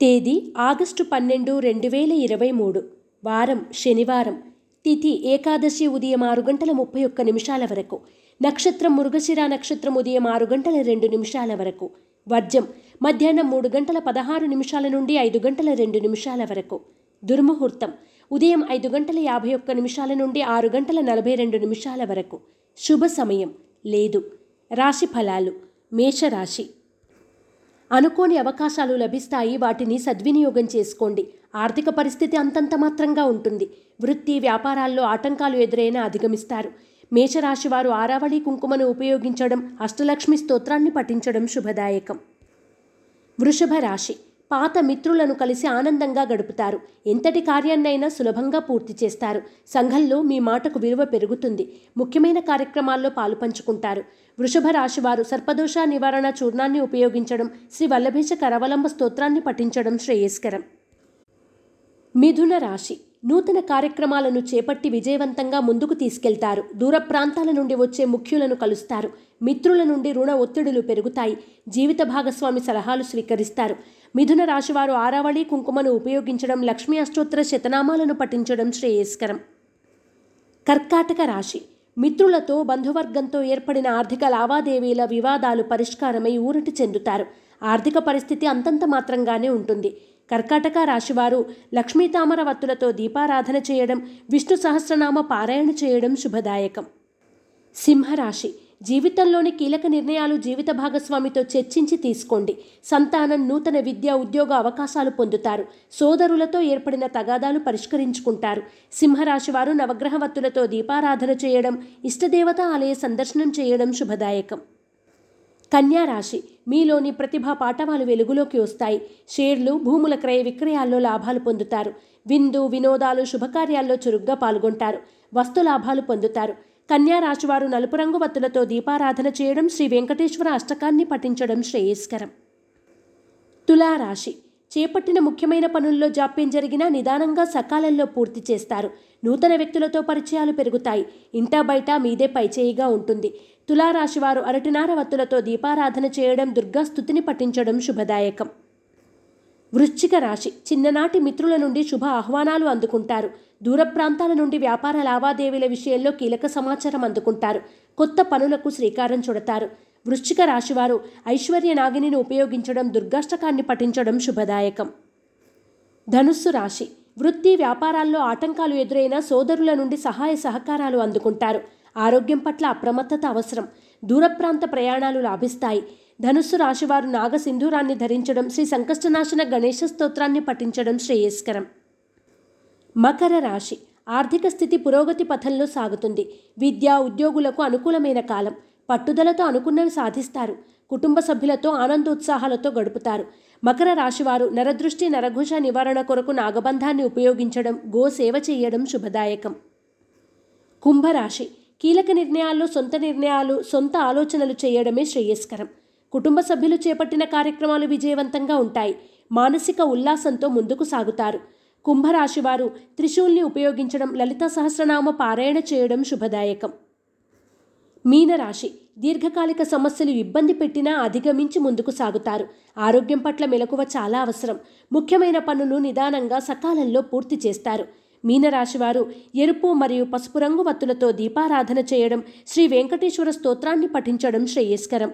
తేదీ ఆగస్టు పన్నెండు రెండు వేల ఇరవై మూడు. వారం శనివారం. తిథి ఏకాదశి ఉదయం ఆరు గంటల ముప్పై ఒక్క నిమిషాల వరకు. నక్షత్రం మృగశిర నక్షత్రం ఉదయం ఆరు గంటల రెండు నిమిషాల వరకు. వర్జం మధ్యాహ్నం మూడు గంటల పదహారు నిమిషాల నుండి ఐదు గంటల రెండు నిమిషాల వరకు. దుర్ముహూర్తం ఉదయం ఐదు గంటల యాభై ఒక్క నిమిషాల నుండి ఆరు గంటల నలభై రెండు నిమిషాల వరకు. శుభ సమయం లేదు. రాశి ఫలాలు మేషరాశి. అనుకోని అవకాశాలు లభిస్తాయి వాటిని సద్వినియోగం చేసుకోండి. ఆర్థిక పరిస్థితి అంతంత మాత్రంగా ఉంటుంది. వృత్తి వ్యాపారాల్లో ఆటంకాలు ఎదురైనా అధిగమిస్తారు. మేషరాశివారు ఆరావళి కుంకుమను ఉపయోగించడం అష్టలక్ష్మి స్తోత్రాన్ని పఠించడం శుభదాయకం. వృషభ రాశి పాత మిత్రులను కలిసి ఆనందంగా గడుపుతారు. ఎంతటి కార్యాన్నైనా సులభంగా పూర్తి చేస్తారు. సంఘంలో మీ మాటకు విలువ పెరుగుతుంది. ముఖ్యమైన కార్యక్రమాల్లో పాలు పంచుకుంటారు. వృషభ రాశి వారు సర్పదోష నివారణ చూర్ణాన్ని ఉపయోగించడం శ్రీ వల్లభేష కరవలంబ స్తోత్రాన్ని పఠించడం శ్రేయస్కరం. మిథున రాశి. నూతన కార్యక్రమాలను చేపట్టి విజయవంతంగా ముందుకు తీసుకెళ్తారు. దూర ప్రాంతాల నుండి వచ్చే ముఖ్యులను కలుస్తారు. మిత్రుల నుండి రుణ ఒత్తిడులు పెరుగుతాయి. జీవిత భాగస్వామి సలహాలు స్వీకరిస్తారు. మిథున రాశివారు ఆరావళి కుంకుమను ఉపయోగించడం లక్ష్మీ అష్టోత్తర శతనామాలను పఠించడం శ్రేయస్కరం. కర్కాటక రాశి. మిత్రులతో బంధువర్గంతో ఏర్పడిన ఆర్థిక లావాదేవీల వివాదాలు పరిష్కారమై ఊరటి చెందుతారు. ఆర్థిక పరిస్థితి అంతంత మాత్రంగానే ఉంటుంది. కర్కాటక రాశివారు లక్ష్మీతామరవత్తులతో దీపారాధన చేయడం విష్ణు సహస్రనామ పారాయణ చేయడం శుభదాయకం. సింహరాశి. జీవితంలోని కీలక నిర్ణయాలు జీవిత భాగస్వామితో చర్చించి తీసుకోండి. సంతానం నూతన విద్య ఉద్యోగ అవకాశాలు పొందుతారు. సోదరులతో ఏర్పడిన తగాదాలు పరిష్కరించుకుంటారు. సింహరాశి వారు నవగ్రహవత్తులతో దీపారాధన చేయడం ఇష్టదేవత ఆలయ సందర్శనం చేయడం శుభదాయకం. కన్యా రాశి మీలోని ప్రతిభా పాఠవాలు వెలుగులోకి వస్తాయి. షేర్లు భూముల క్రయ విక్రయాల్లో లాభాలు పొందుతారు. విందు వినోదాలు శుభకార్యాల్లో చురుగ్గా పాల్గొంటారు. వస్తు లాభాలు పొందుతారు. కన్యా రాశివారు నలుపు రంగు వత్తులతో దీపారాధన చేయడం శ్రీ వెంకటేశ్వర అష్టకాన్ని పఠించడం శ్రేయస్కరం. తులారాశి. చేపట్టిన ముఖ్యమైన పనుల్లో జాప్యం జరిగినా నిదానంగా సకాలంలో పూర్తి చేస్తారు. నూతన వ్యక్తులతో పరిచయాలు పెరుగుతాయి. ఇంటా బయట మీదే పైచేయిగా ఉంటుంది. తులారాశివారు అరటినార వత్తులతో దీపారాధన చేయడం దుర్గాస్థుతిని పఠించడం శుభదాయకం. వృశ్చిక రాశి. చిన్ననాటి మిత్రుల నుండి శుభ ఆహ్వానాలు అందుకుంటారు. దూర ప్రాంతాల నుండి వ్యాపార లావాదేవీల విషయంలో కీలక సమాచారం అందుకుంటారు. కొత్త పనులకు శ్రీకారం చుడతారు. వృశ్చిక రాశివారు ఐశ్వర్య నాగిని ఉపయోగించడం దుర్గాష్టకాన్ని పఠించడం శుభదాయకం. ధనుస్సు రాశి వృత్తి వ్యాపారాల్లో ఆటంకాలు ఎదురైన సోదరుల నుండి సహాయ సహకారాలు అందుకుంటారు. ఆరోగ్యం పట్ల అప్రమత్తత అవసరం. దూర ప్రాంత ప్రయాణాలు లాభిస్తాయి. ధనుస్సు రాశివారు నాగసింధూరాన్ని ధరించడం శ్రీ సంకష్టనాశన గణేశ స్తోత్రాన్ని పఠించడం శ్రేయస్కరం. మకర రాశి. ఆర్థిక స్థితి పురోగతి పథంలో సాగుతుంది. విద్య ఉద్యోగులకు అనుకూలమైన కాలం. పట్టుదలతో అనుకున్నవి సాధిస్తారు. కుటుంబ సభ్యులతో ఆనందోత్సాహాలతో గడుపుతారు. మకర రాశివారు నరదృష్టి నరఘోష నివారణ కొరకు నాగబంధాన్ని ఉపయోగించడం గో సేవ చేయడం శుభదాయకం. కుంభరాశి. కీలక నిర్ణయాల్లో సొంత నిర్ణయాలు సొంత ఆలోచనలు చేయడమే శ్రేయస్కరం. కుటుంబ సభ్యులు చేపట్టిన కార్యక్రమాలు విజయవంతంగా ఉంటాయి. మానసిక ఉల్లాసంతో ముందుకు సాగుతారు. కుంభరాశివారు త్రిశూల్ని ఉపయోగించడం లలిత సహస్రనామ పారాయణ చేయడం శుభదాయకం. మీనరాశి దీర్ఘకాలిక సమస్యలు ఇబ్బంది పెట్టినా అధిగమించి ముందుకు సాగుతారు. ఆరోగ్యం పట్ల మెలకువ చాలా అవసరం. ముఖ్యమైన పనులు నిదానంగా సకాలంలో పూర్తి చేస్తారు. మీనరాశివారు ఎరుపు మరియు పసుపు రంగు వత్తులతో దీపారాధన చేయడం శ్రీ వెంకటేశ్వర స్తోత్రాన్ని పఠించడం శ్రేయస్కరం.